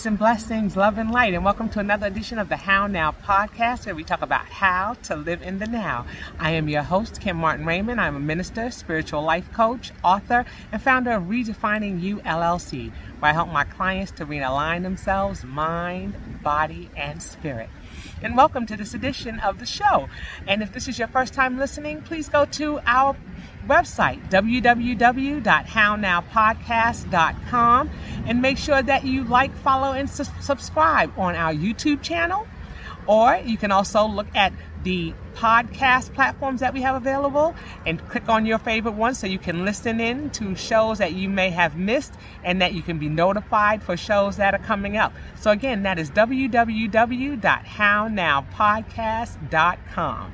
Peace and blessings, love and light, and welcome to another edition of the How Now podcast, where we talk about how to live in the now. I am your host, Kim Martin Raymond. I'm a minister, spiritual life coach, author, and founder of Redefining You LLC, where I help my clients to realign themselves, mind, body, and spirit. And welcome to this edition of the show. And if this is your first time listening, please go to our website, www.hownowpodcast.com, and make sure that you like, follow, and su- subscribe on our YouTube channel. Or you can also look at the podcast platforms that we have available and click on your favorite one so you can listen in to shows that you may have missed and that you can be notified for shows that are coming up. So again, that is www.hownowpodcast.com.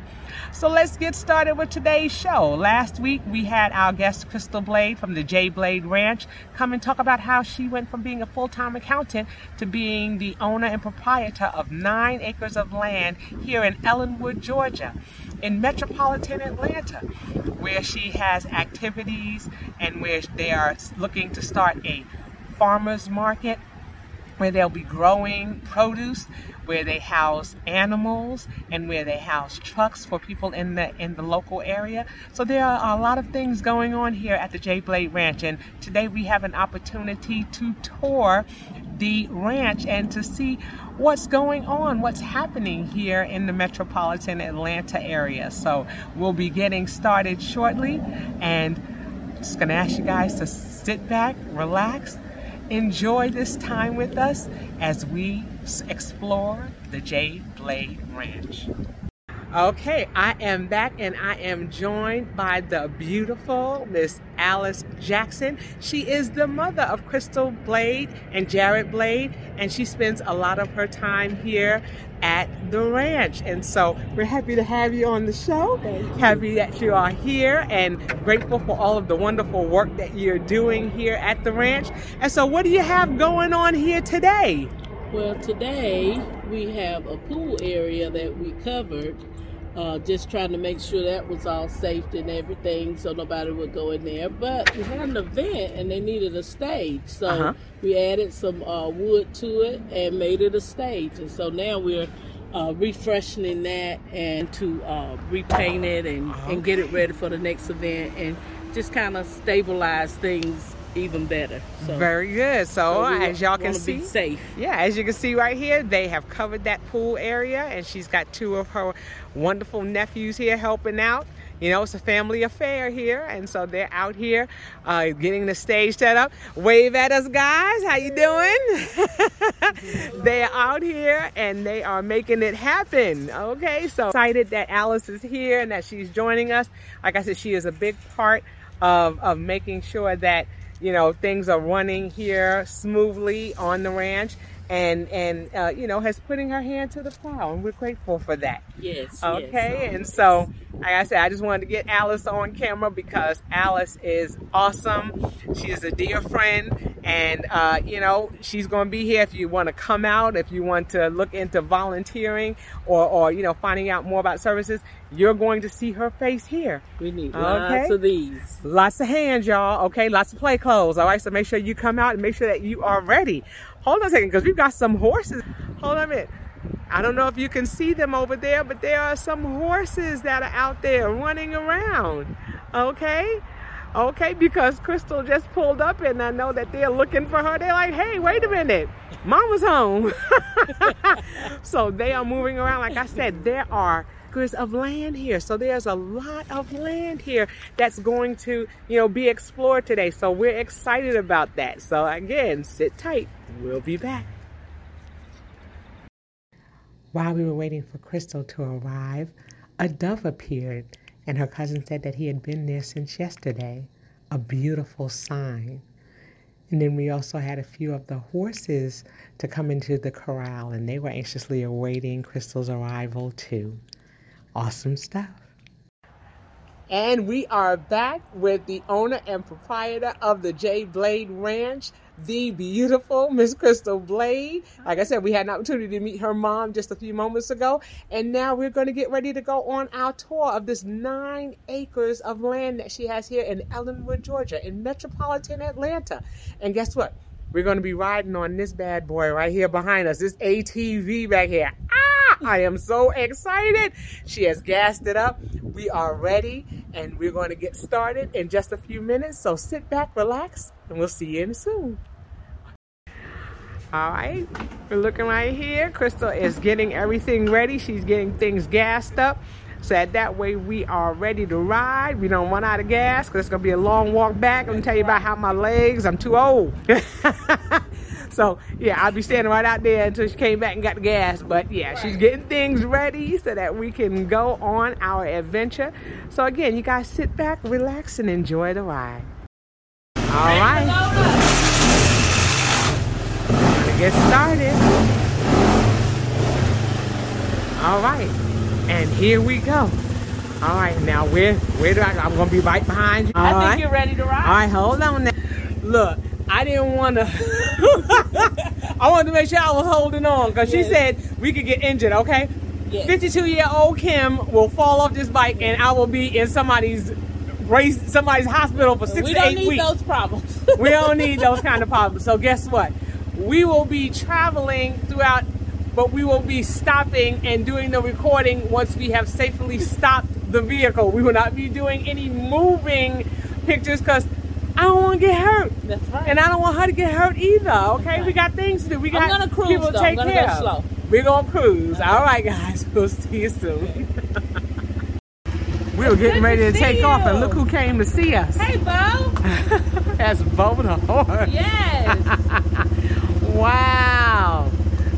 So let's get started with today's show. Last week we had our guest Crystal Blade from the J Blade Ranch come and talk about how she went from being a full-time accountant to being the owner and proprietor of nine acres of land here in Ellenwood, Georgia, in metropolitan Atlanta, where she has activities and where they are looking to start a farmers market where they'll be growing produce, where they house animals, and where they house trucks for people in the in the local area. So there are a lot of things going on here at the J Blade Ranch, and today we have an opportunity to tour the ranch and to see what's going on, what's happening here in the metropolitan Atlanta area. So we'll be getting started shortly, and just gonna ask you guys to sit back, relax Enjoy this time with us as we explore the J Blade Ranch. Okay, I am back and I am joined by the beautiful Miss Alice Jackson. She is the mother of Crystal Blade and Jared Blade, and she spends a lot of her time here at the ranch. And so we're happy to have you on the show. Happy that you are here and grateful for all of the wonderful work that you're doing here at the ranch. And so, what do you have going on here today? Well, today we have a pool area that we covered uh, just trying to make sure that was all safe and everything so nobody would go in there. But we had an event and they needed a stage. So uh-huh. we added some uh, wood to it and made it a stage. And so now we're uh, refreshing that and to uh, repaint it and, okay. and get it ready for the next event and just kind of stabilize things even better. So, Very good. So, so as y'all can see, safe. Yeah, as you can see right here, they have covered that pool area, and she's got two of her wonderful nephews here helping out. You know, it's a family affair here, and so they're out here uh, getting the stage set up. Wave at us, guys. How you doing? they are out here and they are making it happen. Okay, so excited that Alice is here and that she's joining us. Like I said, she is a big part of, of making sure that you know things are running here smoothly on the ranch and and uh, you know has putting her hand to the plow and we're grateful for that. Yes okay yes. and so like i said i just wanted to get alice on camera because alice is awesome. She is a dear friend and uh, you know she's going to be here if you want to come out if you want to look into volunteering or, or you know finding out more about services you're going to see her face here we need okay? lots of these lots of hands y'all okay lots of play clothes all right so make sure you come out and make sure that you are ready hold on a second because we've got some horses hold on a minute I don't know if you can see them over there, but there are some horses that are out there running around. Okay? Okay, because Crystal just pulled up and I know that they're looking for her. They're like, hey, wait a minute, mama's home. so they are moving around. Like I said, there are acres of land here. So there's a lot of land here that's going to, you know, be explored today. So we're excited about that. So again, sit tight. We'll be back. While we were waiting for Crystal to arrive, a dove appeared and her cousin said that he had been there since yesterday. A beautiful sign. And then we also had a few of the horses to come into the corral, and they were anxiously awaiting Crystal's arrival, too. Awesome stuff. And we are back with the owner and proprietor of the J Blade Ranch, the beautiful Miss Crystal Blade. Like I said, we had an opportunity to meet her mom just a few moments ago. And now we're going to get ready to go on our tour of this nine acres of land that she has here in Ellenwood, Georgia, in metropolitan Atlanta. And guess what? We're going to be riding on this bad boy right here behind us, this ATV back here. Ah, I am so excited. She has gassed it up. We are ready and we're going to get started in just a few minutes. So sit back, relax, and we'll see you in soon. All right, we're looking right here. Crystal is getting everything ready. She's getting things gassed up. So that, that way we are ready to ride. We don't run out of gas because it's going to be a long walk back. Let me tell you about how my legs, I'm too old. so yeah, I'll be standing right out there until she came back and got the gas. But yeah, she's getting things ready so that we can go on our adventure. So again, you guys sit back, relax, and enjoy the ride. All right. Gonna get started. All right. And here we go. All right, now where where do I go? I'm gonna be right behind you. All I think right. you're ready to ride. All right, hold on now. Look, I didn't want to. I wanted to make sure I was holding on because Yes. she said we could get injured. Okay. Yes. 52 year old Kim will fall off this bike and I will be in somebody's race, somebody's hospital for six weeks. we to don't eight need weeks. those problems. we don't need those kind of problems. So guess what? We will be traveling throughout, but we will be stopping and doing the recording once we have safely stopped the vehicle. We will not be doing any moving pictures because I don't want to get hurt. That's right. And I don't want her to get hurt either. Okay, we got things to do. We got I'm gonna cruise, people to though. I'm take gonna care go slow. We're gonna cruise. All right, guys. We'll see you soon. we were getting ready to to take off, and look who came to see us. hey, Bo. That's Bo the horse. Yes. Wow.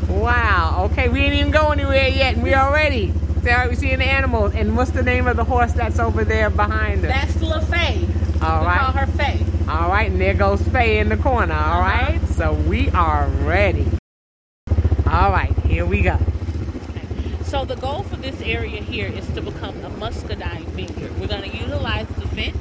Wow. Okay, we ain't even go anywhere yet, and we already. See, we seeing the animals. And what's the name of the horse that's over there behind us? That's LaFay. All we right. call her Faye. All right, and there goes Faye in the corner. All Uh-huh. right, so we are ready. All right, here we go. So the goal for this area here is to become a muscadine vineyard. We're going to utilize the fence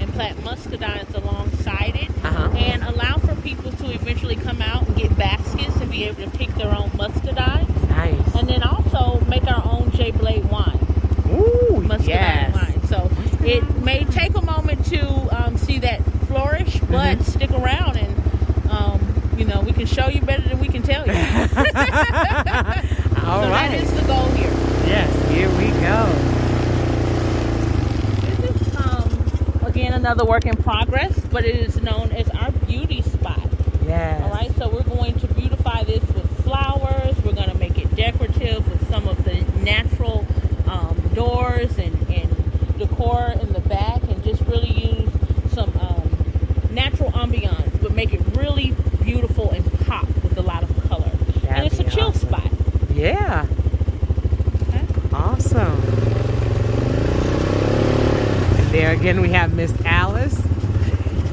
and plant muscadines alongside it Uh-huh. and allow for people to eventually come out and get baskets and be able to pick their own muscadines. Nice. and then also make our own J Blade wine. Ooh, muscadine yes. wine. So it may take a moment to um, see that flourish, but Mhm. stick around and um, you know we can show you better than we can tell you. All so right. that is the goal here. Yes, here we go. This is um, again another work in progress, but it is known as our beauty spot. Yes. All right, so we're going to beautify this with flowers. We're going to make it decorative with some of the natural um, doors and decor in the back, and just really use some um, natural ambiance, but make it really beautiful and pop with a lot of color. and That'd it's a chill awesome. spot. Yeah. Okay? Awesome. And there again, we have Miss Alice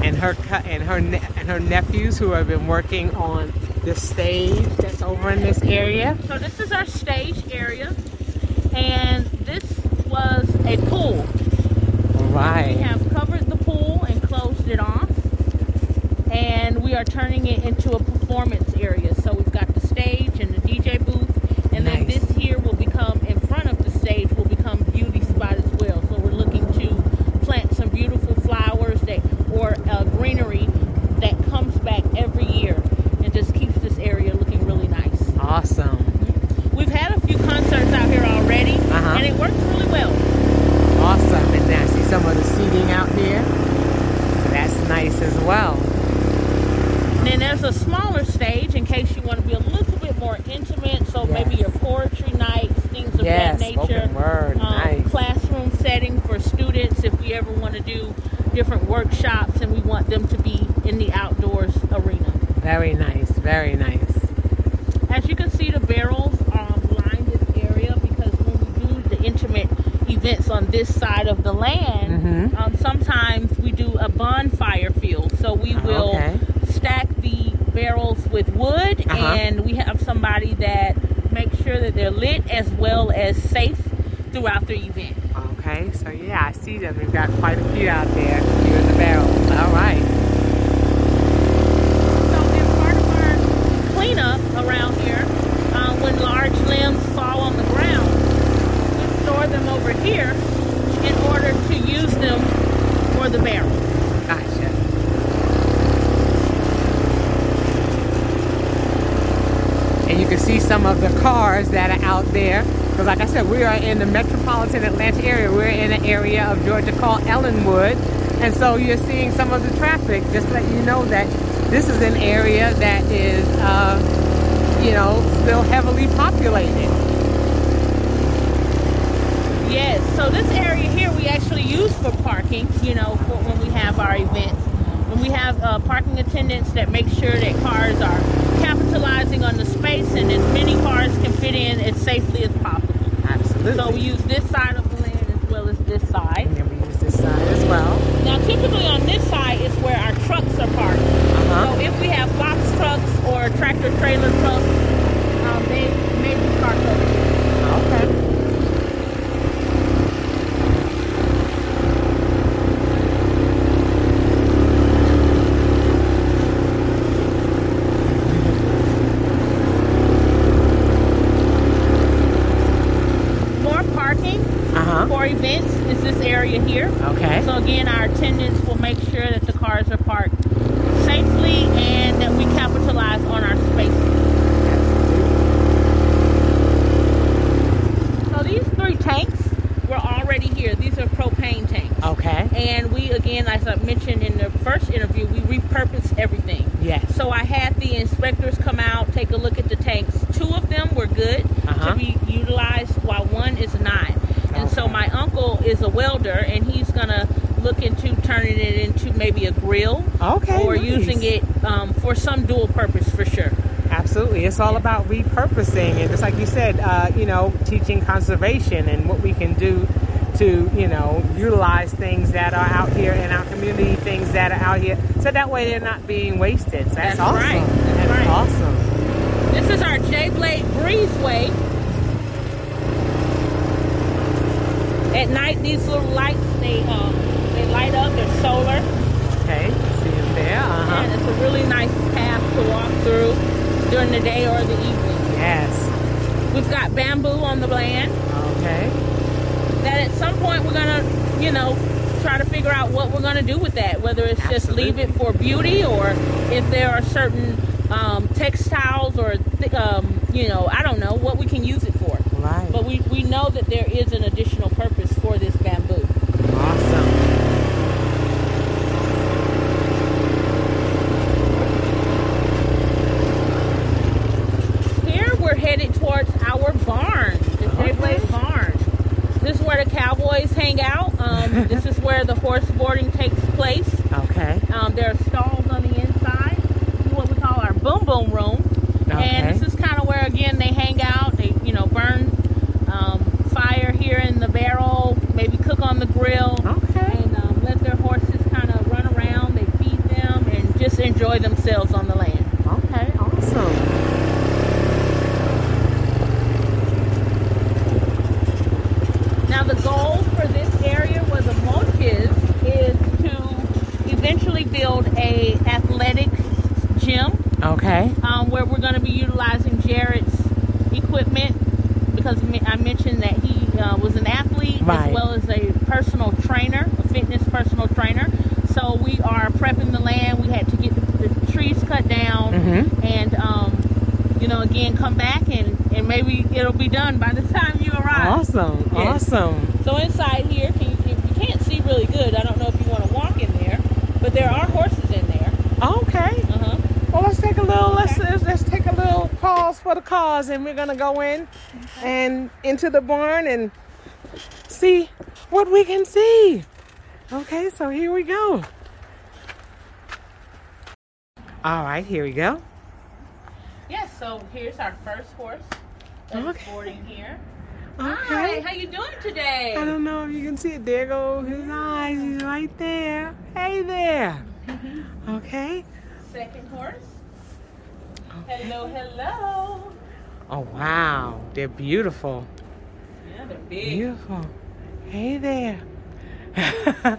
and her and her ne- and her nephews who have been working on the stage that's over in this area. So this is our stage area, and this was a pool. We have covered the pool and closed it off, and we are turning it into a performance area. So we've got the stage and the DJ booth, and then this here will become in front of the stage will become beauty spot as well. So we're looking to plant some beautiful flowers that or uh, greenery that comes back every year and just keeps this area looking really nice. Awesome. We've had a few concerts out here already, Uh-huh. and it works really well. Awesome. And now see some of the seating out here. So that's nice as well. And then there's a smaller stage in case you want to be a little bit more intimate. So maybe Yes. your poetry nights, things of Yes, that nature. word. Um, nice. Classroom setting for students if we ever want to do different workshops and we want them to be in the outdoors arena. Very nice. Very nice. As you can see, the barrels um, line this area because when we do the intimate events on this side of the land, Mhm. um, sometimes we do a bonfire field. So we will Okay. stack the barrels with wood, Uh-huh. and we have somebody that makes sure that they're lit as well as safe throughout the event. Okay, so yeah, I see them. We've got quite a few out there. Few in the barrels. All right. So part of our cleanup around here, uh, when large limbs fall on the ground, we store them over here in order to use them for the barrel. Gotcha. And you can see some of the cars that are out there. Because like I said, we are in the metropolitan Atlanta area. We're in an area of Georgia called Ellenwood. And so you're seeing some of the traffic. Just to let you know that this is an area that is, uh, you know, still heavily populated. Yes, so this area here we actually use for parking, you know, for when we have our events. When we have uh, parking attendants that make sure that cars are capitalizing on the space and as many cars can fit in as safely as possible. Absolutely. So we use this side of the land as well as this side. and then we use this side as well. Now, typically on this side is where our trucks are parked. Uh-huh. So if we have box trucks or tractor trailer trucks, um, they may be parked over here. Okay. More parking Uh-huh. for events is this area here. Okay. So again, our attendants will make sure that the cars are parked safely and that we capitalize on our spaces. So these three tanks were already here. These are propane tanks. Okay. And we, again, as I mentioned in the first interview, we repurpose everything. Yes. So I had the inspectors come out, take a look at the tanks. Two of them were good Uh-huh. to be utilized, while one is not. And so Okay. my uncle is a welder, and he's gonna look into turning it into maybe a grill Okay. or nice. using it um, for some dual purpose for sure. Absolutely. It's all about repurposing and just like you said, uh, you know, teaching conservation and what we can do to, you know, utilize things that are out here in our community, things that are out here. So that way they're not being wasted. So that's, That's awesome. right. That's right. awesome. This is our J Blade Breezeway. At night, these little lights they um, they light up. They're solar, Okay. See it there. Uh-huh. and it's a really nice path to walk through during the day or the evening. Yes. We've got bamboo on the land. Okay. That at some point we're gonna, you know, try to figure out what we're gonna do with that. Whether it's just leave it for beauty, or if there are certain um, textiles or th- um, you know, I don't know what we can use it for. Right. But we, we know that there is an additional purpose for this bamboo. Awesome. Here we're headed towards our barn, the J Blade Barn. This is where the cowboys hang out. Um, this is where the horse boarding takes place. Okay. Um, there are stalls on the inside, what we call our boom boom room. Okay. And this is kind of where again they hang out. They you know burn um, fire here in the barrel, maybe cook on the grill, Okay. and um, let their horses kind of run around. They feed them and just enjoy themselves on the land. Okay. Awesome. Now the goal for this area where the mulch is is to eventually build a athletic gym Okay. um, where we're going to be utilizing Jared's equipment because me- I mentioned that he uh, was an athlete Right. as well as a personal trainer, a fitness personal trainer. So we are prepping the land. We had to get the, the trees cut down Mhm. and, um, you know, again, come back and, and maybe it'll be done by the time you arrive. Awesome. Yes. Awesome. So inside here, can you, if you can't see really good, I don't know if you want to walk in there, but there are horses in there. Okay. Uh-huh. Well, let's take a little. Let's, let's let's take pause for the cause, and we're gonna go in and into the barn and see what we can see. Okay, so here we go. All right, here we go. Yes, so here's our first horse that's Okay. boarding here. Okay. Hi, how you doing today? I don't know if you can see it. There go his eyes. He's right there. Hey there. Okay. Second horse. Hello, hello. Oh wow, they're beautiful. Yeah, they're big. Beautiful. Hey there.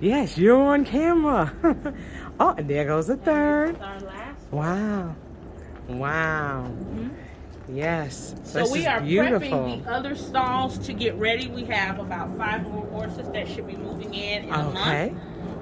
yes, you're on camera. oh, and there goes the third. Our last. Wow. Wow. Mm-hmm. Yes. So we are beautiful. prepping the other stalls to get ready. We have about five more horses that should be moving in in a month.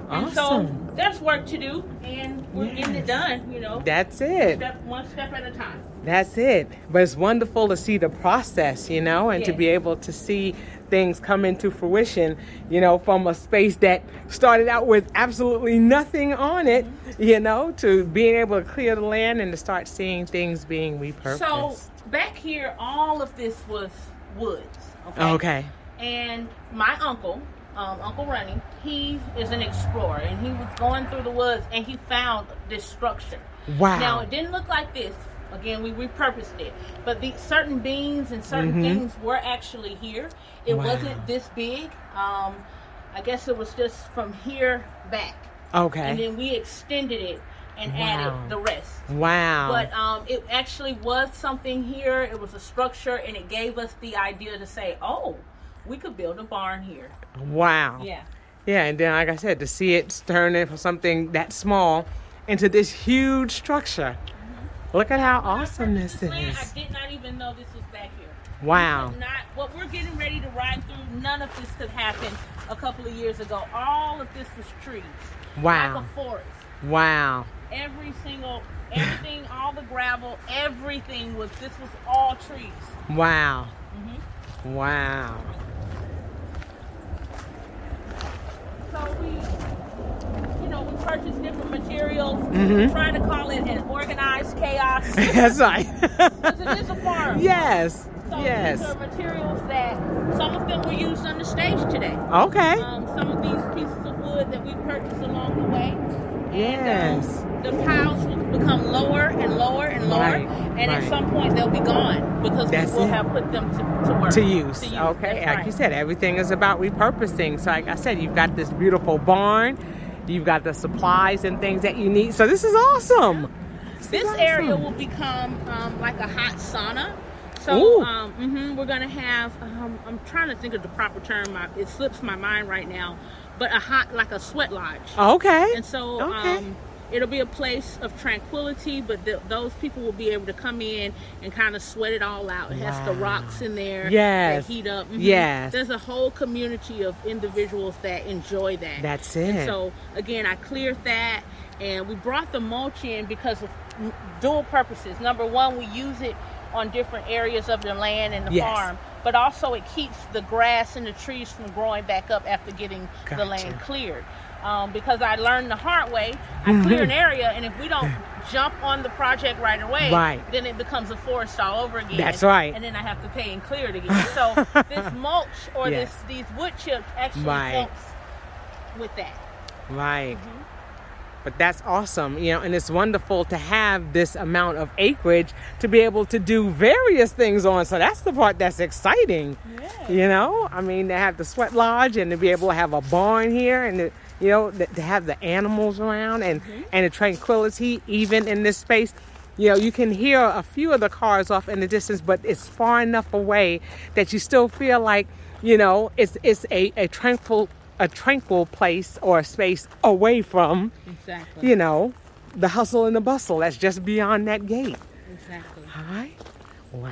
Okay. And Awesome. so there's work to do, and we're getting it done. You know, That's it. step one step at a time. That's it. But it's wonderful to see the process, you know, and to be able to see things come into fruition, you know, from a space that started out with absolutely nothing on it, Mm-hmm. you know, to being able to clear the land and to start seeing things being repurposed. So back here, all of this was woods. Okay. okay. And my uncle, um, Uncle Ronnie, he is an explorer, and he was going through the woods, and he found this structure. Wow. Now it didn't look like this. Again, we repurposed it, but the certain beans and certain things were actually here. It Mm-hmm. Wow. wasn't this big. Um, I guess it was just from here back, Okay. and then we extended it and Wow. added the rest. wow. But um, it actually was something here. It was a structure, and it gave us the idea to say, "Oh, we could build a barn here." wow. Yeah. Yeah, and then like I said, to see it turning into something that small into this huge structure. Look at how When awesome this land, is. I did not even know this was back here. Wow. Not what we're getting ready to ride through. None of this could happen a couple of years ago. All of this was trees. Wow. Like a forest. Wow. Every single, everything, all the gravel, everything was. This was all trees. Wow. Mm-hmm. Wow. So we, you know, we purchased different materials. Mhm. Trying to call it an organized chaos. That's right. Because it is a farm. yes. So Yes. these are materials that some of them were used on the stage today. Okay. Um, some of these pieces of wood that we purchased along the way. Yes. And, um, the piles will become lower and lower and lower, Right, and right. at some point they'll be gone because That's we will it. have put them to, to work to use. To use. Okay, That's like right. you said, everything is about repurposing. So, like I said, you've got this beautiful barn, you've got the supplies and things that you need. So, this is awesome. This is area will become um, like a hot sauna. So um, mhm, we're gonna have. Um, I'm trying to think of the proper term. I, it slips my mind right now. But a hot, like a sweat lodge. Okay. And so Okay. um, it'll be a place of tranquility, but th- those people will be able to come in and kind of sweat it all out. It has the rocks in there Yes. heat up. Mhm. Yes. There's a whole community of individuals that enjoy that. That's it. And so again, I cleared that, and we brought the mulch in because of dual purposes. Number one, we use it on different areas of the land and the Yes. farm, but also it keeps the grass and the trees from growing back up after getting the land cleared. Um, because I learned the hard way, I clear an area, and if we don't jump on the project right away, Right. then it becomes a forest all over again. That's right. And then I have to pay and clear it again. So this mulch or Yes. this these wood chips actually Right. helps with that. Right. Mm-hmm. But that's awesome, you know, and it's wonderful to have this amount of acreage to be able to do various things on. So that's the part that's exciting. You know, I mean, to have the sweat lodge and to be able to have a barn here and to, you know, th- to have the animals around and mm-hmm. and the tranquility even in this space. You know, you can hear a few of the cars off in the distance, but it's far enough away that you still feel like, you know, it's it's a, a tranquil a tranquil place or a space away from, Exactly. you know, the hustle and the bustle that's just beyond that gate. Exactly. Hi. Wow.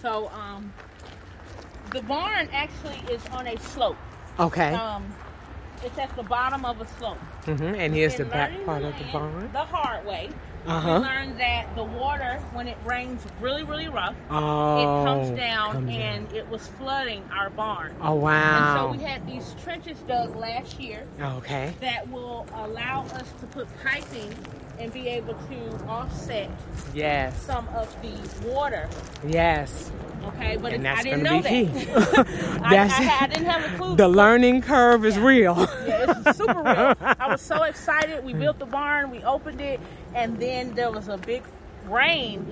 So, um, the barn actually is on a slope. Okay. Um, it's at the bottom of a slope. hmm And here's the back part of the barn. The hard way. Uh-huh. We learned that the water, when it rains really, really rough, Oh. it comes down comes and down. it was flooding our barn. Oh And wow. so we had these trenches dug last year okay. that will allow us to put piping and be able to offset Yes. some of the water. Yes. Okay, but And it, I that's didn't know be that. key. I, I, I didn't have a clue. The learning curve is Yeah. real. Yeah, it's super real. I was so excited. We built the barn, we opened it, and then there was a big rain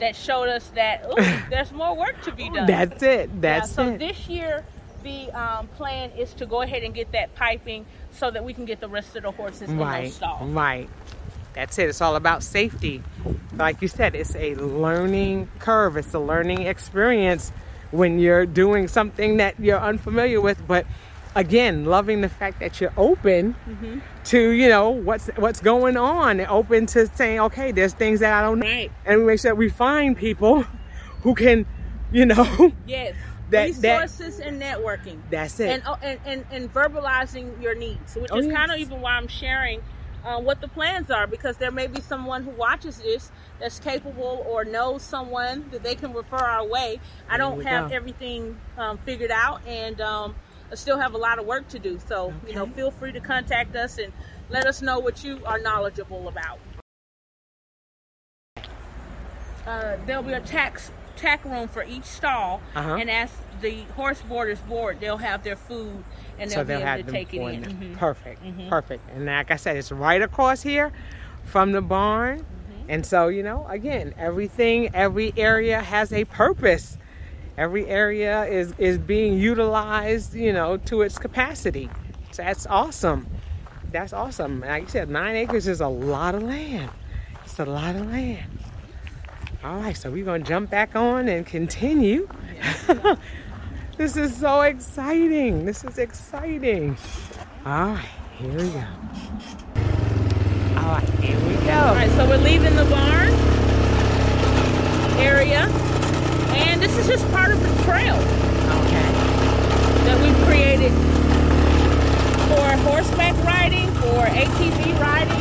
that showed us that ooh, there's more work to be done. That's it. That's yeah, so it. this year the um, plan is to go ahead and get that piping so that we can get the rest of the horses in right. those stalls. Right. That's it. It's all about safety. Like you said, it's a learning curve. It's a learning experience when you're doing something that you're unfamiliar with. But again, loving the fact that you're open Mm-hmm. to you know what's what's going on, and open to saying, okay, there's things that I don't know, Right. and we make sure that we find people who can, you know, Yes. That- that- Resources and networking. that's it. And, oh, and, and and verbalizing your needs, which Oh, is yes. kind of even why I'm sharing uh, what the plans are, because there may be someone who watches this that's capable or knows someone that they can refer our way. I don't have go. everything um, figured out, and um, I still have a lot of work to do. So you know, feel free to contact us and let us know what you are knowledgeable about. Uh, there'll be a tax tack room for each stall, Uh-huh. and as the horse boarders board, they'll have their food and they'll, so they'll be have able to take it in. Mhm. Perfect, Mhm. perfect. And like I said, it's right across here from the barn. Mm-hmm. And so, you know, again, everything, every area has a purpose. Every area is is being utilized, you know, to its capacity. So that's awesome. That's awesome. Like you said, nine acres is a lot of land. It's a lot of land. All right, so we're gonna jump back on and continue. this is so exciting. This is exciting. All right, here we go. All right, here we go. All right, so we're leaving the barn area, and this is just part of the trail Okay. that we've created for horseback riding, for ATV riding.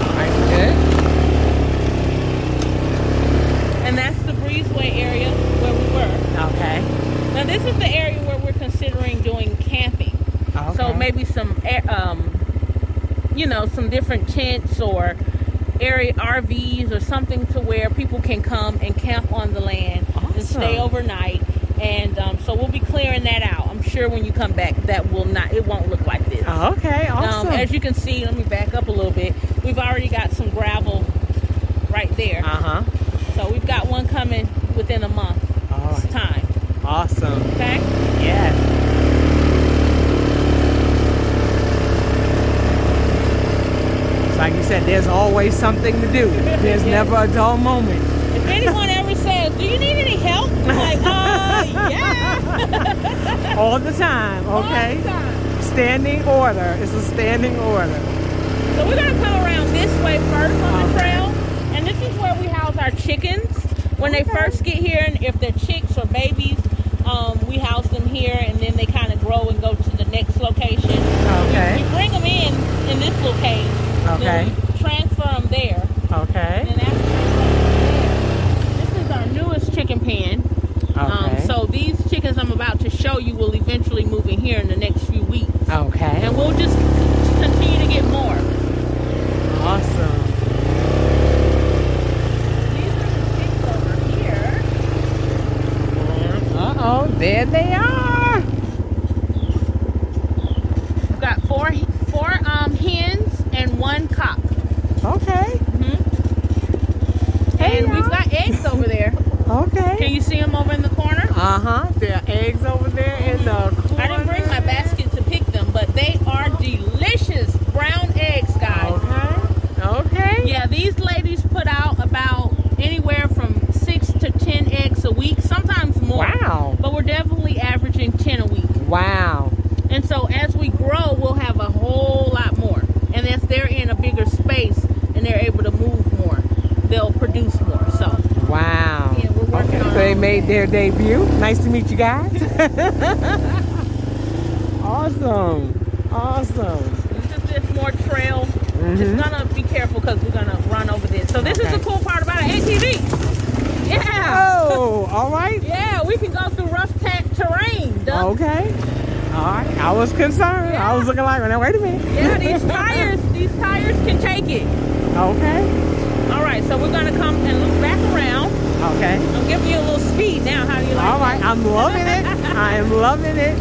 All right, good. And that's the breezeway area where we were. Okay. Now this is the area where we're considering doing camping. Okay. So maybe some, um, you know, some different tents or area RVs or something to where people can come and camp on the land and stay overnight. And um, so we'll be clearing that out. I'm sure when you come back, that will not, it won't look like this. Okay, awesome. Um, as you can see, let me back up a little bit. We've already got some gravel right there. uh huh. So we've got one coming within a month All right. time. Awesome. Okay. Yes. It's Like you said, there's always something to do. There's never a dull moment. If anyone ever says, "Do you need any help?" I'm like, "Uh, yeah." All the time, All the okay? time. Standing order. It's a standing order. So we're gonna come around this way first on the trail, and this is where we house our chickens when they first get here. And if they're chicks or babies, we house them here, and then they kind of grow and go to the next location. Okay. We bring them in in this little cage. Okay. Transfer them there. Okay. And after this is our newest chicken pen. Um, Okay. so these chickens I'm about to show you will eventually move in here in the next few weeks. Okay. And we'll just continue to get more. Awesome. These are the chicks over here. Uh oh, there they are. We've got four four um, hens and one cock. Okay. hmm Hey, and we've got eggs over there. Okay. Can you see them over in the corner? Uh huh. There are eggs over there in the corner. I didn't bring my basket to pick them, but they are delicious brown eggs, guys. Okay. Okay. Yeah, these ladies put out about anywhere from six to ten eggs a week, sometimes more. Wow. We're definitely averaging ten a week. Wow. And so as we grow, we'll have a whole lot more. And as they're in a bigger space and they're able to move more, they'll produce more. So Wow. Yeah, we're working okay. on So they made their debut. Nice to meet you guys. awesome. Awesome. this is just more trail. Mhm. Just gonna be careful because we're gonna run over this. So this is the cool part about an ATV. Yeah. Oh, all right. Yeah, we can go rough terrain. Duh. Okay. All right. I was concerned. I was looking like, now wait a minute. Yeah, these tires, these tires can take it. Okay. All right, so we're gonna come and look back around. Okay. I'm giving you a little speed now. How do you like? All right. I'm loving it. I am loving it.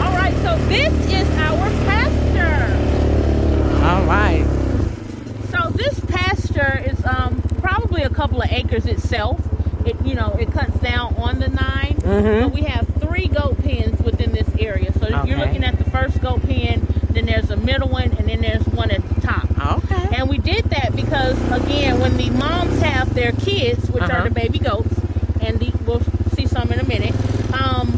All right, so this is our pasture. All right. So this pasture is um, probably a couple of acres itself. It you know it cuts down on the 9 Mhm. But we have three goat pens within this area. So Okay. you're looking at the first goat pen, then there's a middle one, and then there's one at the top. Okay. And we did that because because again, when the moms have their kids, which Uh-huh. are the baby goats, and the, we'll see some in a minute, um,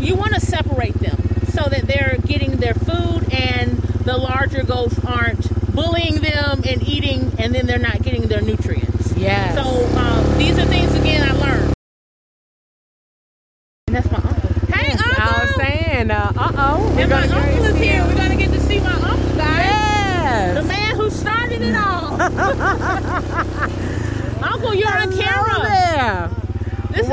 you want to separate them so that they're getting their food and the larger goats aren't bullying them and eating, and then they're not getting their nutrients. Yeah. So um, these are things again I learned. And that's my uncle. Hey, uncle. I was saying, uh oh. and my uncle is here. We're gonna get to see my uncle, guys. The Yes. man who started it all. uncle, you're on Hello camera. there. This is-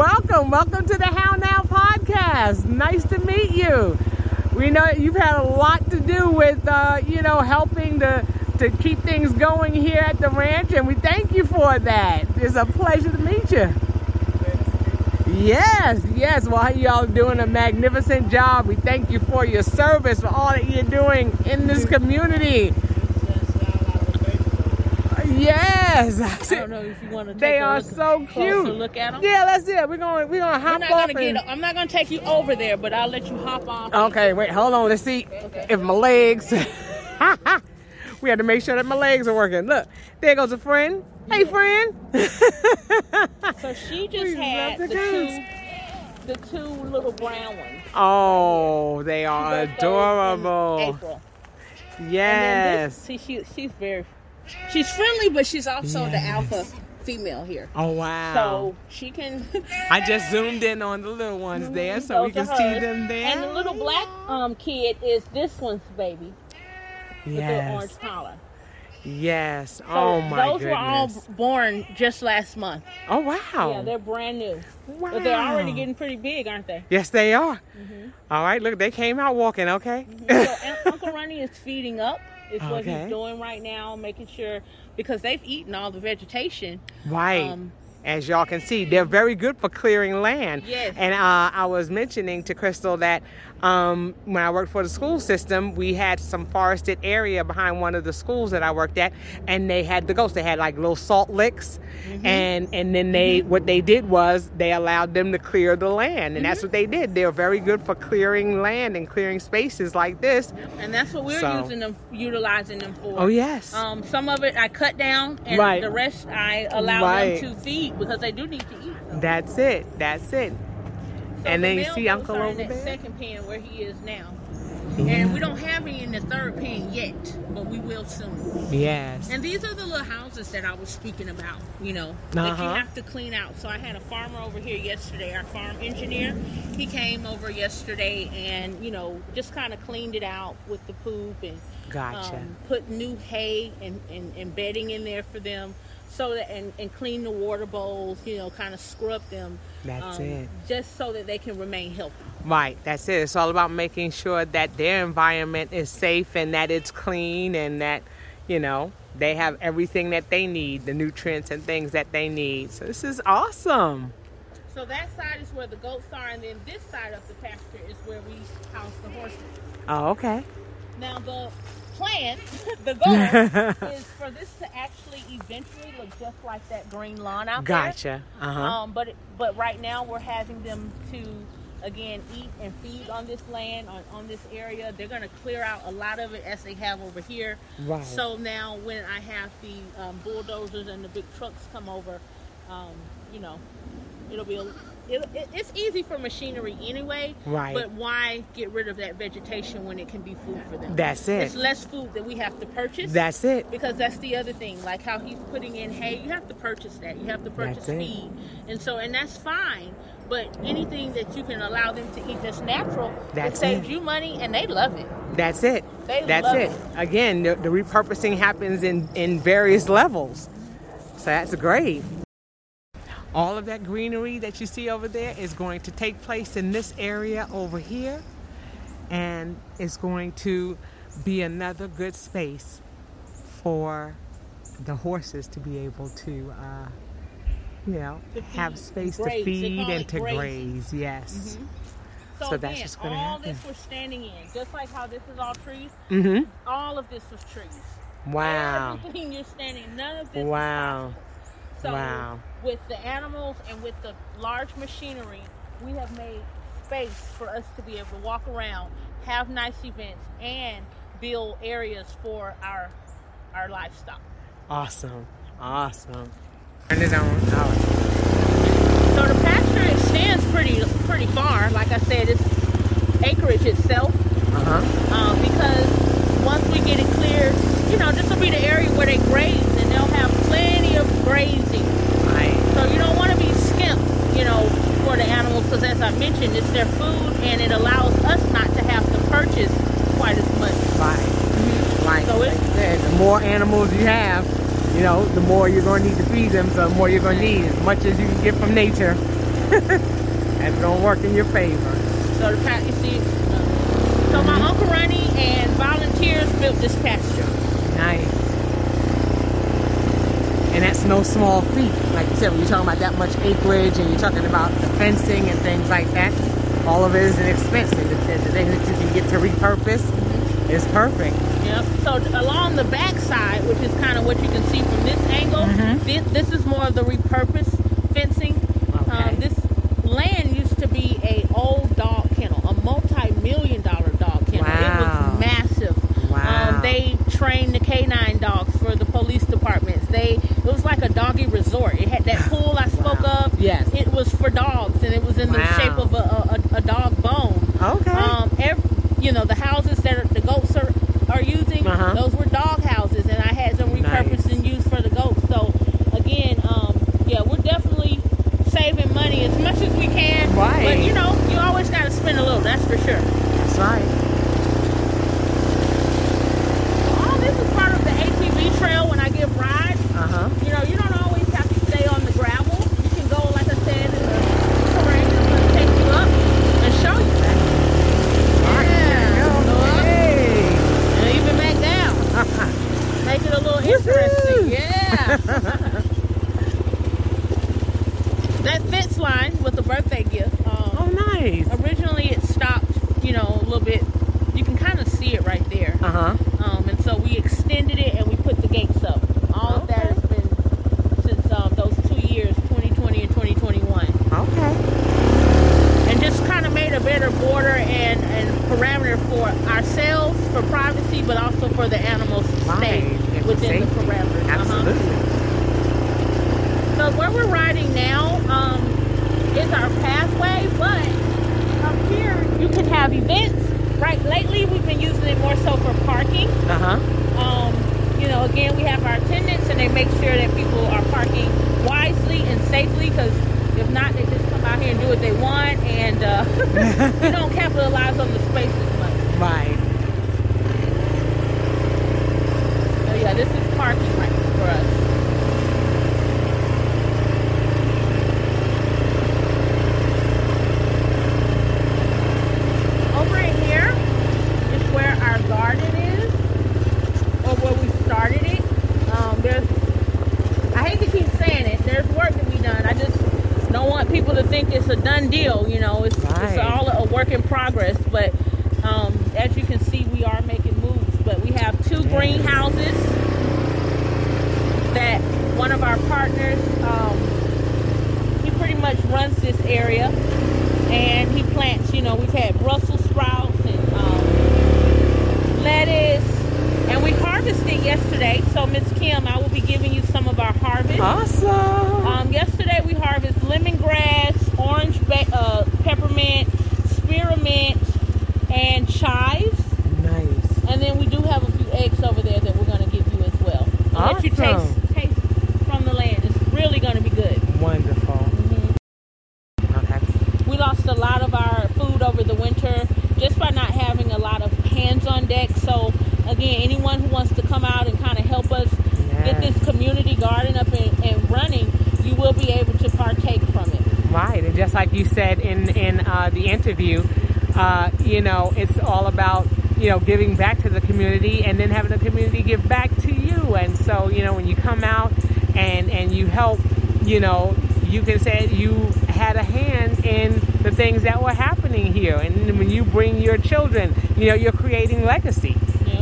welcome, to the How Now podcast. Nice to meet you. We know you've had a lot to do with, uh, you know, helping to to keep things going here at the ranch, and we thank you for that. It's a pleasure to meet you. Yes, yes. Well, y'all doing a magnificent job. We thank you for your service, for all that you're doing in this community. Yes. I don't know if you want to. They are look, so cute. Look at them. Yeah, let's do it. We're going. We're going to hop not off. gonna and- get. I'm not gonna take you over there, but I'll let you hop off. Okay, wait, hold on. Let's see if my legs. we had to make sure that my legs are working. Look, there goes a friend. Hey, friend. So she just We had the two, the two little brown ones. oh, they are She got those in adorable. April. Yes. this, see, she, she's very, she's friendly, but she's also the alpha female here. Oh wow. So she can. I just zoomed in on the little ones there, so we can see them there. And the little black um kid is this one's baby with the orange Yes. collar. Yes. So oh my those goodness. were all born just last month. oh wow. Yeah, they're brand new, wow. but they're already getting pretty big, aren't they? Yes, they are. Mm-hmm. All right. Look, they came out walking. Okay. So Uncle Ronnie is feeding up. Is what Okay. he's doing right now, making sure because they've eaten all the vegetation. Right. Um, As y'all can see, they're very good for clearing land. Yes. And uh, I was mentioning to Crystal that um, when I worked for the school system, we had some forested area behind one of the schools that I worked at, and they had the goats. They had like little salt licks, Mm-hmm. and and then they what they did was they allowed them to clear the land, and Mm-hmm. that's what they did. They're very good for clearing land and clearing spaces like this. and that's what we're So- using them, utilizing them for. Oh yes. Um, some of it I cut down, and Right. the rest I allow Right. them to feed because they do need to eat. that's it. That's it. So And the then you see Uncle over in that there? second pen where he is now, and we don't have any in the third pen yet, but we will soon. Yes. And these are the little houses that I was speaking about, you know, that you Uh-huh. have to clean out. So I had a farmer over here yesterday, our farm engineer. He came over yesterday and, you know, just kind of cleaned it out with the poop and Gotcha. um, put new hay and, and, and bedding in there for them. So that and, and clean the water bowls, you know, kind of scrub them. That's um, it. Just so that they can remain healthy. Right, that's it. It's all about making sure that their environment is safe and that it's clean and that, you know, they have everything that they need, the nutrients and things that they need. So this is awesome. So that side is where the goats are, and then this side of the pasture is where we house the horses. Oh, okay. Now the plan, the goal is for this to actually eventually look just like that green lawn out Gotcha. Uh there. huh. Um, but it, but right now we're having them to again eat and feed on this land on, on this area. They're going to clear out a lot of it as they have over here. Right. So now when I have the um, bulldozers and the big trucks come over, um, you know, it'll be a, it, it, it's easy for machinery anyway. Right. But why get rid of that vegetation when it can be food for them? That's it. It's less food that we have to purchase. That's it. because that's the other thing. Like how he's putting in hay, you have to purchase that. You have to purchase That's it. feed, and so and that's fine. But anything that you can allow them to eat that's natural, That's it saves you money, and they love it. That's it. They That's love it. it. Again, the, the repurposing happens in, in various levels. So that's great. All of that greenery that you see over there is going to take place in this area over here. And it's going to be another good space for the horses to be able to, uh, you know, have space graze. to feed and to graze. Yes. So, So that's again, gonna all happen. this we're standing in, just like how this is all trees. Mm-hmm. All of this was trees. Wow. Everything you're standing, none of this. was Wow. Possible. So Wow. with the animals and with the large machinery, we have made space for us to be able to walk around, have nice events, and build areas for our our livestock. Awesome. Awesome. Turn it on. All right. So the pasture extends pretty pretty far. Like I said, it's acreage itself. Uh-huh. Um, because once we get it cleared, you know, this will be the area where they graze, and they'll have plenty of grazing. Right. So you don't want to be skimped, you know, for the animals, because as I mentioned, it's their food, and it allows us not to have to purchase quite as much. Right. Like, So it- said, the more animals you have, you know, the more you're going to need to feed them, so the more you're going to need, as much as you can get from nature. That's going to work in your favor. So the pa- you see, uh, so my uncle Ronnie and volunteers built this pasture. Nice. And that's no small feat. Like you said, when you're talking about that much acreage and you're talking about the fencing and things like that, all of it is inexpensive. The, the, the things that you can get to repurpose is perfect. Yep. So along the back side, which is kind of what you can see from this angle, Mhm. this, this is more of the repurposed fencing. Okay. Um, this land used to be a old dog kennel, a multi-million dollar dog kennel. Wow. It was massive. Wow. Um, they trained the canine dogs for the police departments. They was like a doggy resort. It had that pool I spoke Wow. of. Yes. It was for dogs, and it was in the shape of a, a, a dog bone. Okay. Um, every, you know, the houses that are, the goats are, are using, Uh-huh. those were dog houses, and I had them repurposed Nice. and used for the goats. So, again, um, yeah, we're definitely saving money as much as we can. Right. But, you know, you always got to spend a little, that's for sure. that's right. All this is part of the ATV trail when I give rides. Uh huh. You know, you don't always have to stay on the gravel. You can go, like I said, in the terrain. I'm going to take you up and show you. Yeah. Go up. Hey. And even back down. Make it a little interesting. Woohoo! Yeah. That fence line with the birthday gift. Um, oh, nice. Originally, it stopped, you know, a little bit. You can kind of see it right there. Uh huh. Um, and so we extended it and we put the gates up. All of that has been since um, those two years, 2020 and 2021. Okay. and just kind of made a better border and, and parameter for ourselves for privacy, but also for the animals to stay within the safety. Absolutely. Uh-huh. So where we're riding now um, is our pathway, but up here you can have events. Right, lately we've been using it more so for parking. Uh huh. Um, you know, again, we have our attendants and they make sure that people are parking wisely and safely because if not, they just come out here and do what they want and uh, we don't capitalize on the space as much. Right. So yeah, this is parking right for us. Over in here is where our garden is, or where we started it. Um, there's, I hate to keep saying it, there's work to be done. I just don't want people to think it's a done deal. You know, it's, Right. it's all a work in progress. But um, as you can see, we are making moves. But we have two Yes. greenhouses that one of our partners, um, he pretty much runs this area, and he plants. You know, we've had Brussels sprouts and um, lettuce, and we harvested yesterday. So, Miss Kim, I will be giving you some of our harvest. Awesome. Um, yesterday we harvested lemongrass, orange, ba- uh, peppermint, spearmint, and chives. nice. And then we do have a few eggs over there that we're going to give you as well. I'll let you taste, taste from the land. It's really going to be good. Wonderful. Mhm. Okay. We lost a lot of our food over the winter just by not having a lot of hands on deck. So, again, anyone who wants to come out and kind of help us get this community garden up and, and running, you will be able to partake from it. Right, and just like you said in in uh, the interview, uh, you know, it's all about you know giving back to the community and then having the community give back to you. And so you know when you come out and and you help, you know, you can say you had a hand in the things that were happening here. And when you bring your children, you know, you're creating legacy.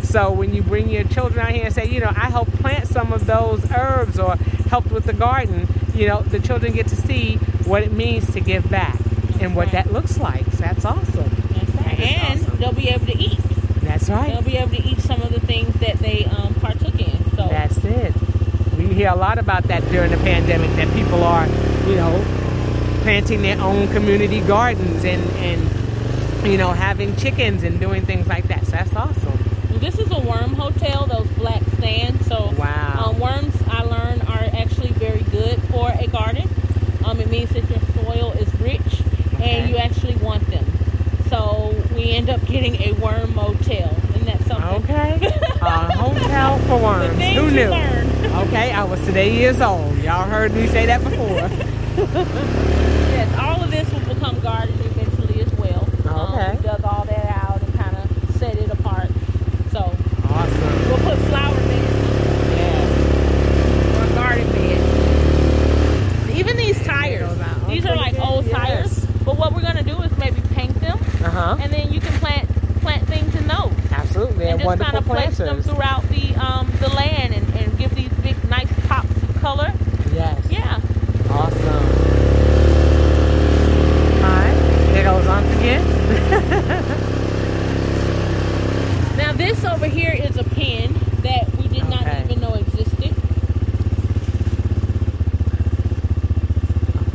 So when you bring your children out here and say, you know, I helped plant some of those herbs or helped with the garden, you know, the children get to see what it means to give back and what right. that looks like. So that's awesome. That's right. That And awesome. they'll be able to eat. That's right. They'll be able to eat some of the things that they um, partook in. So That's it. We hear a lot about that during the pandemic that people are, you know, planting their own community gardens and, and you know, having chickens and doing things like that. So that's awesome. This is a worm hotel, those black stands. So Wow. um, worms, I learned, are actually very good for a garden. Um, it means that your soil is rich Okay. and you actually want them. So we end up getting a worm motel. Isn't that something? Okay. a hotel for worms. Who knew? Okay, I was today years old. Y'all heard me say that before. Yes, all of this will become garden eventually as well. Um, Okay. we dug all that out and kind of set it apart. So awesome. we'll put flower beds Yeah. or garden beds. Even these tires. those out. These Okay, are like good. old Yes. tires. But what we're gonna do is maybe paint them, Uh huh. and then you can plant plant things in those, Absolutely. and And just kind of place them throughout the um the land and, and give these big nice pops of color. Yes. Yeah. Awesome. Hi. There goes on again. Now this over here is a pen that we did not Okay. even know existed.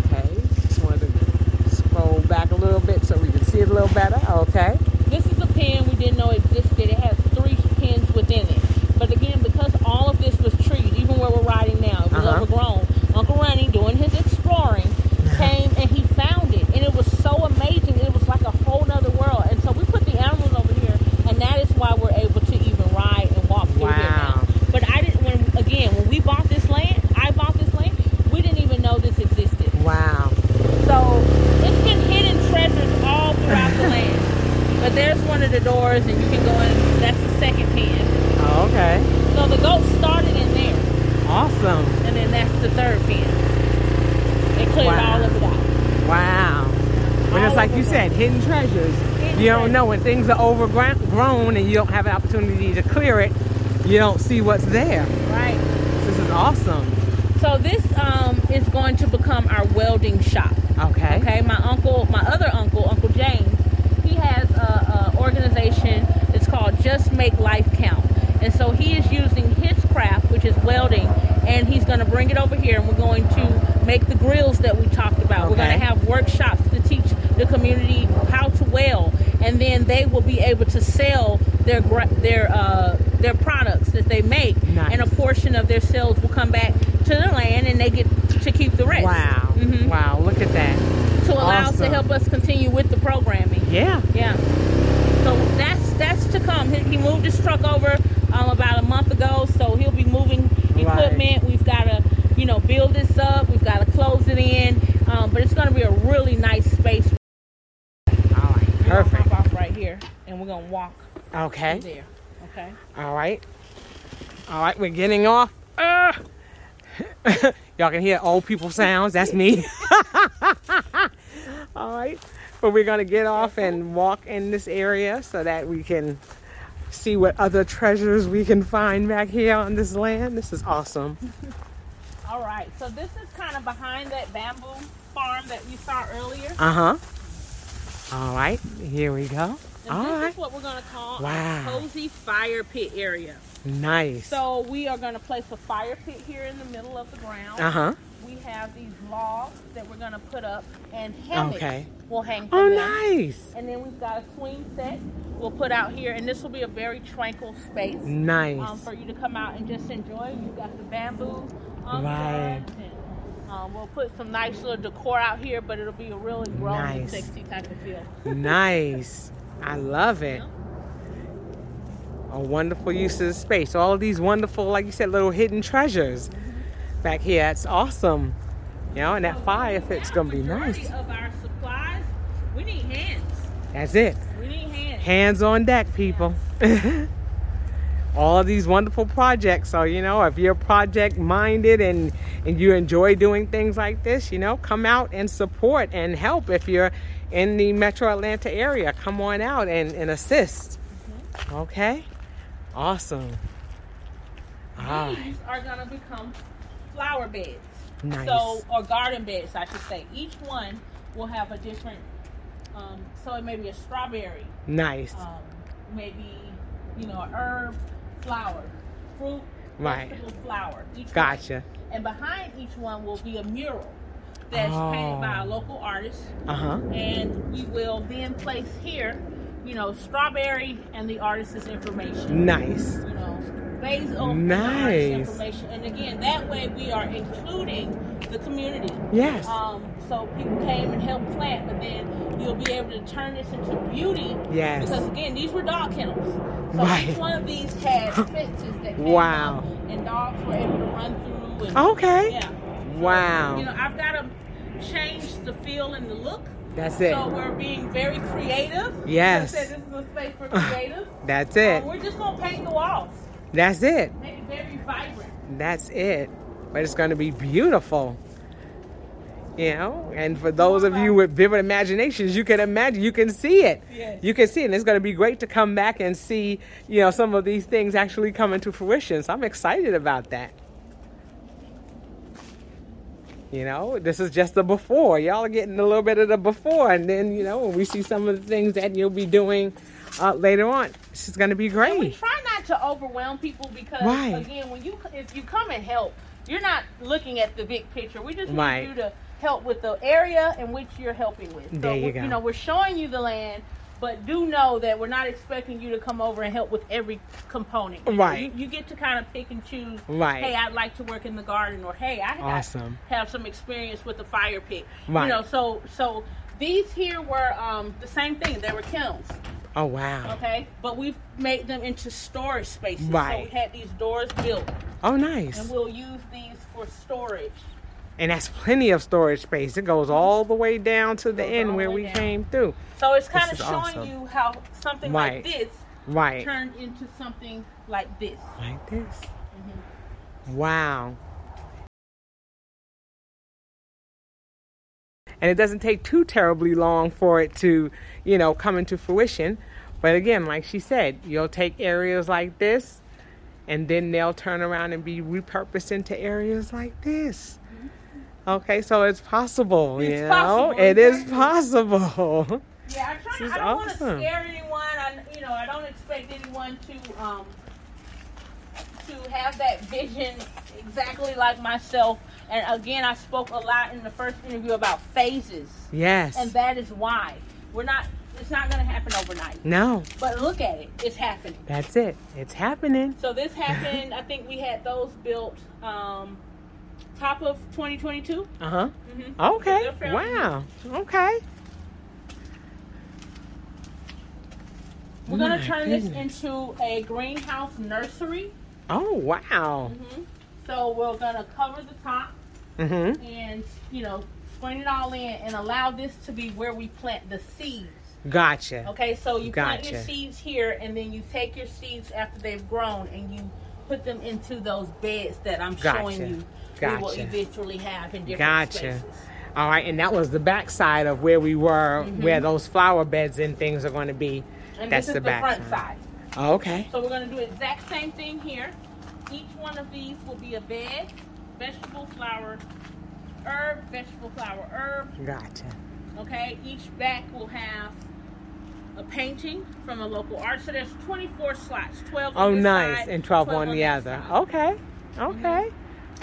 Okay. Just wanted to scroll back a little bit so we can see it a little better. Okay. This is a pen we didn't know existed. It has three pens within it. But again, because all of this was trees, even where we're riding now, it was Uh-huh. overgrown. Uncle Ronnie, doing his exploring, came and he found it. And it was so amazing. It was like a whole nother world. And so we put the animals over here, and that is why we're able to even ride and walk through here Wow. now. But I didn't, when again, when we bought this land, I bought this land, we didn't even know this existed. Wow. So it's been hidden treasures all throughout the land. But there's one of the doors, and you can go in. That's the second pen. Oh, okay. So the goat started in there, Awesome. and then that's the third pen. They cleared Wow. all of it out. Wow. But All it's like you it. said, hidden treasures. Hidden You don't treasures. know when things are overgrown and you don't have an opportunity to clear it. You don't see what's there. Right. This is awesome. So this um, is going to become our welding shop. Okay. Okay, my uncle, my other uncle, Uncle James, he has a, a organization. It's called Just Make Life Count, and so he is using his craft, which is welding, and he's going to bring it over here, and we're going to make the grills that we talked about. We're going to have workshops to teach the community how to weld, and then they will be able to sell their their uh, their products that they make, Nice. and a portion of their sales will come back to the land, and they get to keep the rest. Wow. Mhm Wow. Look at that. to allow us to help us continue with the programming. Yeah. Yeah. So that's that's to come. He, he moved his truck over um, about a month ago, so he'll be moving equipment. We've got to, you know, build this up. We've got to close it in, um, but it's going to be a really nice space. All right. Perfect. hop off right here, and we're gonna walk Okay. there. Okay. All right. All right. We're getting off. Uh. Y'all can hear old people sounds. That's me. All right. But we're going to get off and walk in this area so that we can see what other treasures we can find back here on this land. This is awesome. All right. So this is kind of behind that bamboo farm that you saw earlier. Uh huh. All right. Here we go. And All this right. is what we're gonna call Wow. our cozy fire pit area. Nice. So we are going to place a fire pit here in the middle of the ground. Uh huh. Have these logs that we're to put up, and hammocks Okay. will hang from Oh, them. nice. And then we've got a swing set we'll put out here, and this will be a very tranquil space Nice. um, for you to come out and just enjoy. You've got the bamboo um, Right. and um, we'll put some nice little decor out here, but it'll be a really grown Nice. sexy type of feel. nice. I love it. A wonderful use of the space. All of these wonderful, like you said, little hidden treasures back here. It's awesome. You know, and that fire fit's gonna be nice. Of our supplies, we need hands. That's it. We need hands. Hands on deck, people. All of these wonderful projects. So, you know, if you're project minded and, and you enjoy doing things like this, you know, come out and support and help. If you're in the metro Atlanta area, come on out and, and assist. Okay? Awesome. Ah, These are gonna become flower beds. nice. So, or garden beds, I should say. Each one will have a different. Um, so it may be a strawberry, nice. um, maybe you know, a herb, flower, fruit, Right. vegetable flower. Each one. Gotcha. And behind each one will be a mural that's painted by a Oh. local artist. Uh huh. And we will then place here, you know, strawberry and the artist's information. Nice. You know, and the Nice. information. And again, that way we are including the community. Yes. Um, so people came and helped plant, but then you'll be able to turn this into beauty. Yes. Because again, these were dog kennels. So Right. each one of these had fences that came Wow. up, and dogs were able to run through. And, Okay. Yeah. Wow. You know, I've got to change the feel and the look. That's it. So we're being very creative. Yes. I said this is a space for creative. That's it. we're just gonna paint the walls. That's it. Very vibrant. That's it. But it's going to be beautiful. You know, and for those of you with vivid imaginations, you can imagine, you can see it. Yes. You can see it. And it's going to be great to come back and see, you know, some of these things actually come into fruition. So I'm excited about that. You know, this is just the before. Y'all are getting a little bit of the before. And then, you know, when we see some of the things that you'll be doing uh, later on, this is going to be And we try not to overwhelm people because Right. again, when you if you come and help, you're not looking at the big picture. We just need Right. you to help with the area in which you're helping with. So There you go. you know, we're showing you the land, but do know that we're not expecting you to come over and help with every component. You Right. You, you get to kind of pick and choose. Right. Hey, I'd like to work in the garden, or hey, I Awesome. have some experience with the fire pit. Right. You know, so so these here were um, the same thing. They were kennels. Oh, wow. Okay, but we've made them into storage spaces. Right. So we had these doors built, Oh, nice. and we'll use these for storage. And that's plenty of storage space. It goes all the way down to the end where we down. came through. So it's kind of showing awesome. you how something Right. like this Right. turned into something like this. Like this. Mm-hmm. Wow. And it doesn't take too terribly long for it to, you know, come into fruition. But again, like she said, you'll take areas like this and then they'll turn around and be repurposed into areas like this. Okay, so it's possible, It's you know? possible, It is exactly. possible. Yeah, I try. Is I don't want to awesome. scare anyone. I, you know, I don't expect anyone to um to have that vision exactly like myself. And again, I spoke a lot in the first interview about phases. yes. And that is why we're not. It's not going to happen overnight. no, But look at it. It's happening. that's it. It's happening. So this happened. I think we had those built um, top of 2022. Uh huh. Mm-hmm. Okay. Fairly Wow. Okay. We're gonna turn this into a greenhouse nursery. Oh wow. hmm So we're going to cover the top Mhm. and you know screen it all in and allow this to be where we plant the seeds. Gotcha. Okay, so you plant your seeds here, and then you take your seeds after they've grown, and you put them into those beds that I'm showing you Gotcha. you. We will eventually have in different Gotcha. spaces. All right, and that was the back side of where we were, Mhm. where those flower beds and things are going to be. And That's this the is the, back front side. Side. Okay. So we're going to do exact same thing here. Each one of these will be a bed, vegetable flower, herb, vegetable flower, herb. Gotcha. Okay, each back will have a painting from a local artist. So there's 24 slots, 12 Oh, on nice. side, And 12 on the other. side. Okay. Mm-hmm. Okay.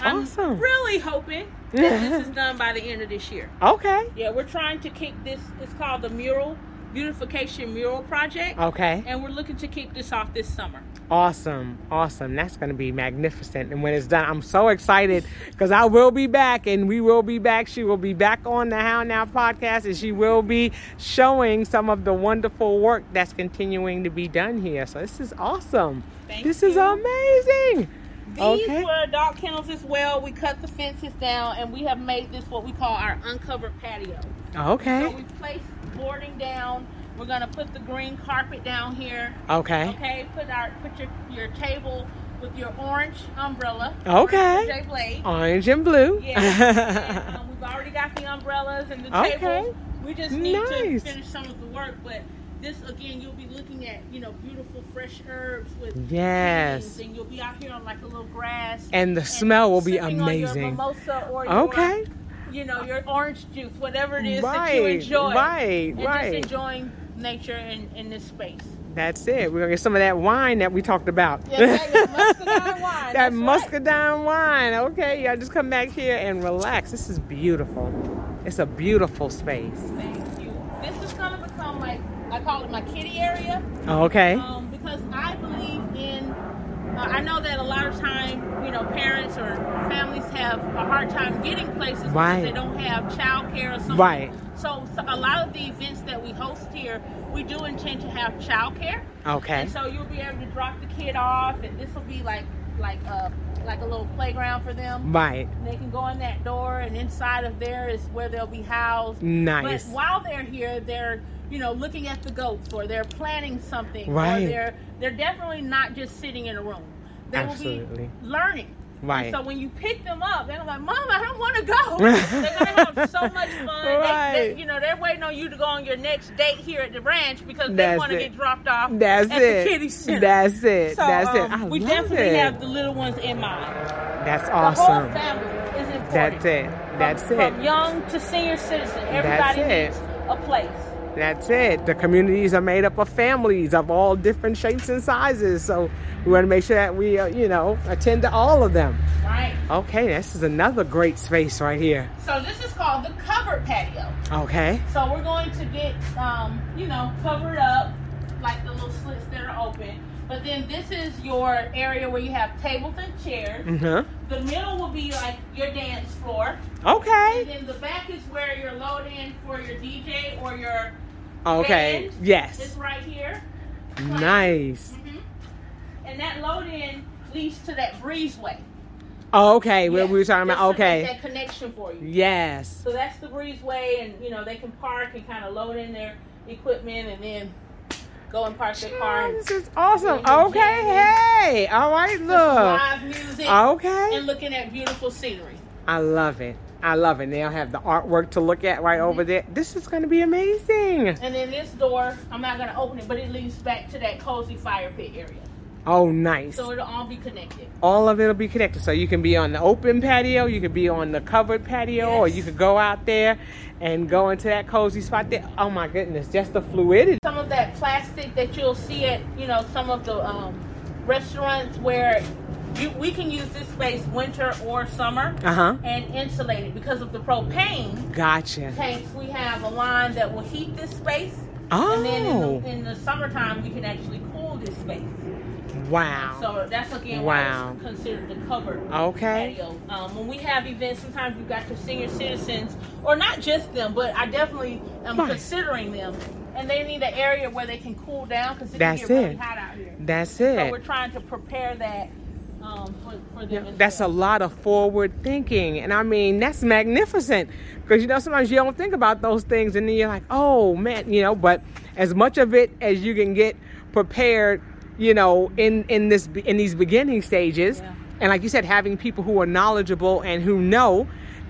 I'm Awesome. really hoping that this is done by the end of this year. Okay. Yeah, we're trying to kick this. It's called the Mural Beautification Mural Project, Okay. and we're looking to kick this off this summer. Awesome. Awesome. That's going to be magnificent. And when it's done, I'm so excited because I will be back and we will be back. She will be back on the How Now podcast and she will be showing some of the wonderful work that's continuing to be done here. So this is awesome. Thank this is amazing. These Okay. were dog kennels as well. We cut the fences down, and we have made this what we call our uncovered patio. Okay. So we placed boarding down. We're gonna put the green carpet down here. Okay. Okay, put our put your your table with your orange umbrella. Okay. J Blade. Orange and blue. Yeah. and, um, we've already got the umbrellas and the Okay. tables. We just need Nice. to finish some of the work, but this again, you'll be looking at you know beautiful fresh herbs with Yes. and you'll be out here on like a little grass. and the smell will be sipping on your amazing. mimosa or Okay. your, you know, your orange juice, whatever it is that you Right, enjoy. right, and right. just enjoying nature in, in this space. That's it. We're gonna get some of that wine that we talked about. Yes, that muscadine wine. that that's right. muscadine wine. Okay, y'all just come back here and relax. This is beautiful. It's a beautiful space. Thank you. This is gonna become like I call it my kitty area. Okay. um, because I believe in. Uh, I know that a lot of time, you know, parents or families have a hard time getting places Right. because they don't have child care or something. Right. So, so a lot of the events that we host here, we do intend to have child care. Okay. and so you'll be able to drop the kid off, and this will be like like uh like a little playground for them. Right. And they can go in that door, and inside of there is where they'll be housed. Nice. But while they're here, they're you know looking at the goats, or they're planning something, Right. or they're they're definitely not just sitting in a room. They Absolutely. will be learning. Right. And so when you pick them up, they're like, "Mom, I don't want to go." they're gonna have so much fun. They- Right. They, you know, they're waiting on you to go on your next date here at the ranch because they want to it. get dropped off That's at it. the kitty center. That's it. so, That's it. um, I we definitely it. have the little ones in mind. That's awesome. The whole family is important. That's it. That's from, it. From young to senior citizen, everybody it. needs a place. That's it. The communities are made up of families of all different shapes and sizes. So we want to make sure that we, uh, you know, attend to all of them. Right. Okay, this is another great space right here. So this is called the covered patio. Okay. So we're going to get, um, you know, covered up, like the little slits that are open. But then this is your area where you have tables and chairs. Uh The middle will be like your dance floor. huh. And Okay. then the back is where you're loading in for your DJ or your Okay. band. Yes. It's right here. Nice. hmm And that load in leads to that breezeway. Okay. What Yeah, we were talking just about. make Okay. That connection for you. Yes. So that's the breezeway, and you know they can park and kind of load in their equipment, and then go and park their car. And this is awesome. Your Okay. Hey. All right. Look. live music Okay. and looking at beautiful scenery. I love it. I love it. They'll have the artwork to look at right over mhm. there. This is going to be amazing. And then this door, I'm not gonna open it, but it leads back to that cozy fire pit area. Oh, nice. So it'll all be connected. All of it will be connected. So you can be on the open patio, you could be on the covered patio, or you could go out there and go into that cozy spot there. Oh my goodness, just the fluidity. Some of that plastic that you'll see at you know some of the um, restaurants where you, we can use this space winter or summer Uh huh. and insulate it because of the propane Gotcha. tanks. We have a line that will heat this space, Oh. and then in Oh, the, in the summertime we can actually cool this space. Wow. So that's again Wow. why it's considered the covered Okay. patio. Um, when we have events, sometimes we've got your senior citizens, or not just them, but I definitely am Right. considering them, and they need an area where they can cool down because it That's can get really it. hot out here. That's it. So we're trying to prepare that um, for, for them. as That's a lot of forward thinking. And I mean, that's magnificent. Because, you know, sometimes you don't think about those things and then you're like, oh, man, you know, but as much of it as you can get prepared, you know, in, in this in these beginning stages, Yeah. and like you said, having people who are knowledgeable and who know,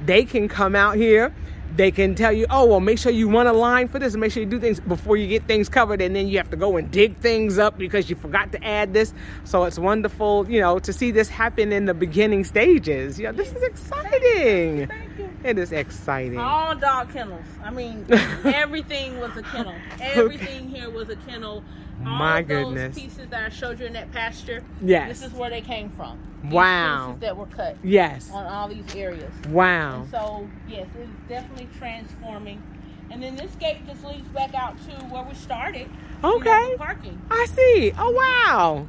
they can come out here. They can tell you, oh, well, make sure you run a line for this and make sure you do things before you get things covered. And then you have to go and dig things up because you forgot to add this. So it's wonderful, you know, to see this happen in the beginning stages. You know, this is exciting. Thank you. It is exciting. All dog kennels. I mean, everything was a kennel. Everything here was a kennel. All My goodness. pieces that I showed you in that pasture. Yes. This is where they came from. These Wow. Pieces that were cut Yes. on all these areas. Wow. And so, yes, it is definitely transforming. And then this gate just leads back out to where we started. you know, Okay. parking. I see. Oh, wow.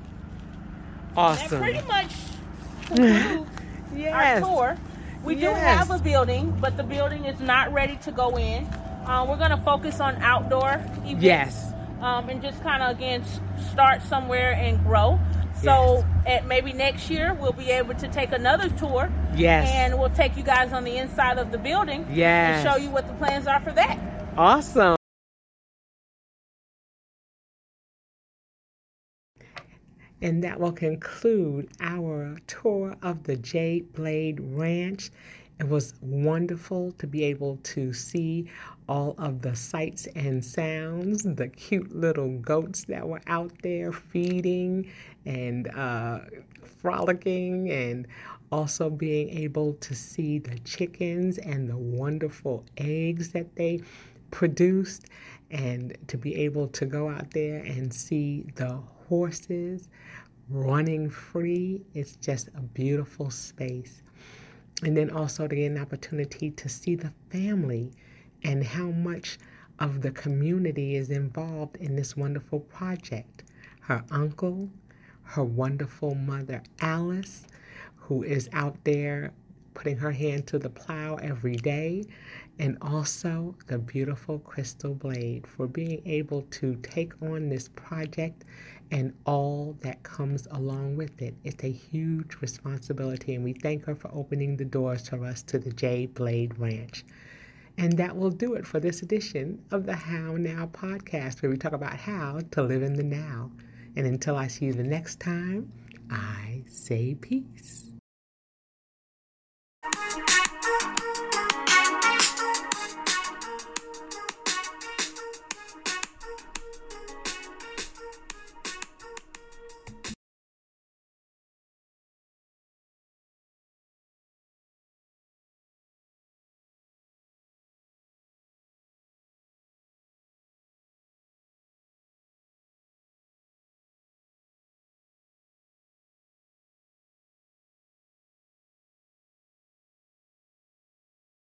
That Awesome. pretty much concludes Yes. our tour. We do have a building, but the building is not ready to go in. Uh, we're going to focus on outdoor events. Yes. Um, and just kind of, again, start somewhere and grow. So at maybe next year, we'll be able to take another tour. Yes. And we'll take you guys on the inside of the building. Yes. And show you what the plans are for that. Awesome. And that will conclude our tour of the Jade Blade Ranch. It was wonderful to be able to see all of the sights and sounds, the cute little goats that were out there feeding and uh, frolicking, and also being able to see the chickens and the wonderful eggs that they produced And to be able to go out there and see the horses running free, it's just a beautiful space. And then also to get an opportunity to see the family and how much of the community is involved in this wonderful project. Her uncle, her wonderful mother, Alice, who is out there putting her hand to the plow every day, and also the beautiful Crystal Blade for being able to take on this project and all that comes along with it. It's a huge responsibility, and we thank her for opening the doors for us to the J Blade Ranch. And that will do it for this edition of the How Now podcast, where we talk about how to live in the now. And until I see you the next time, I say peace.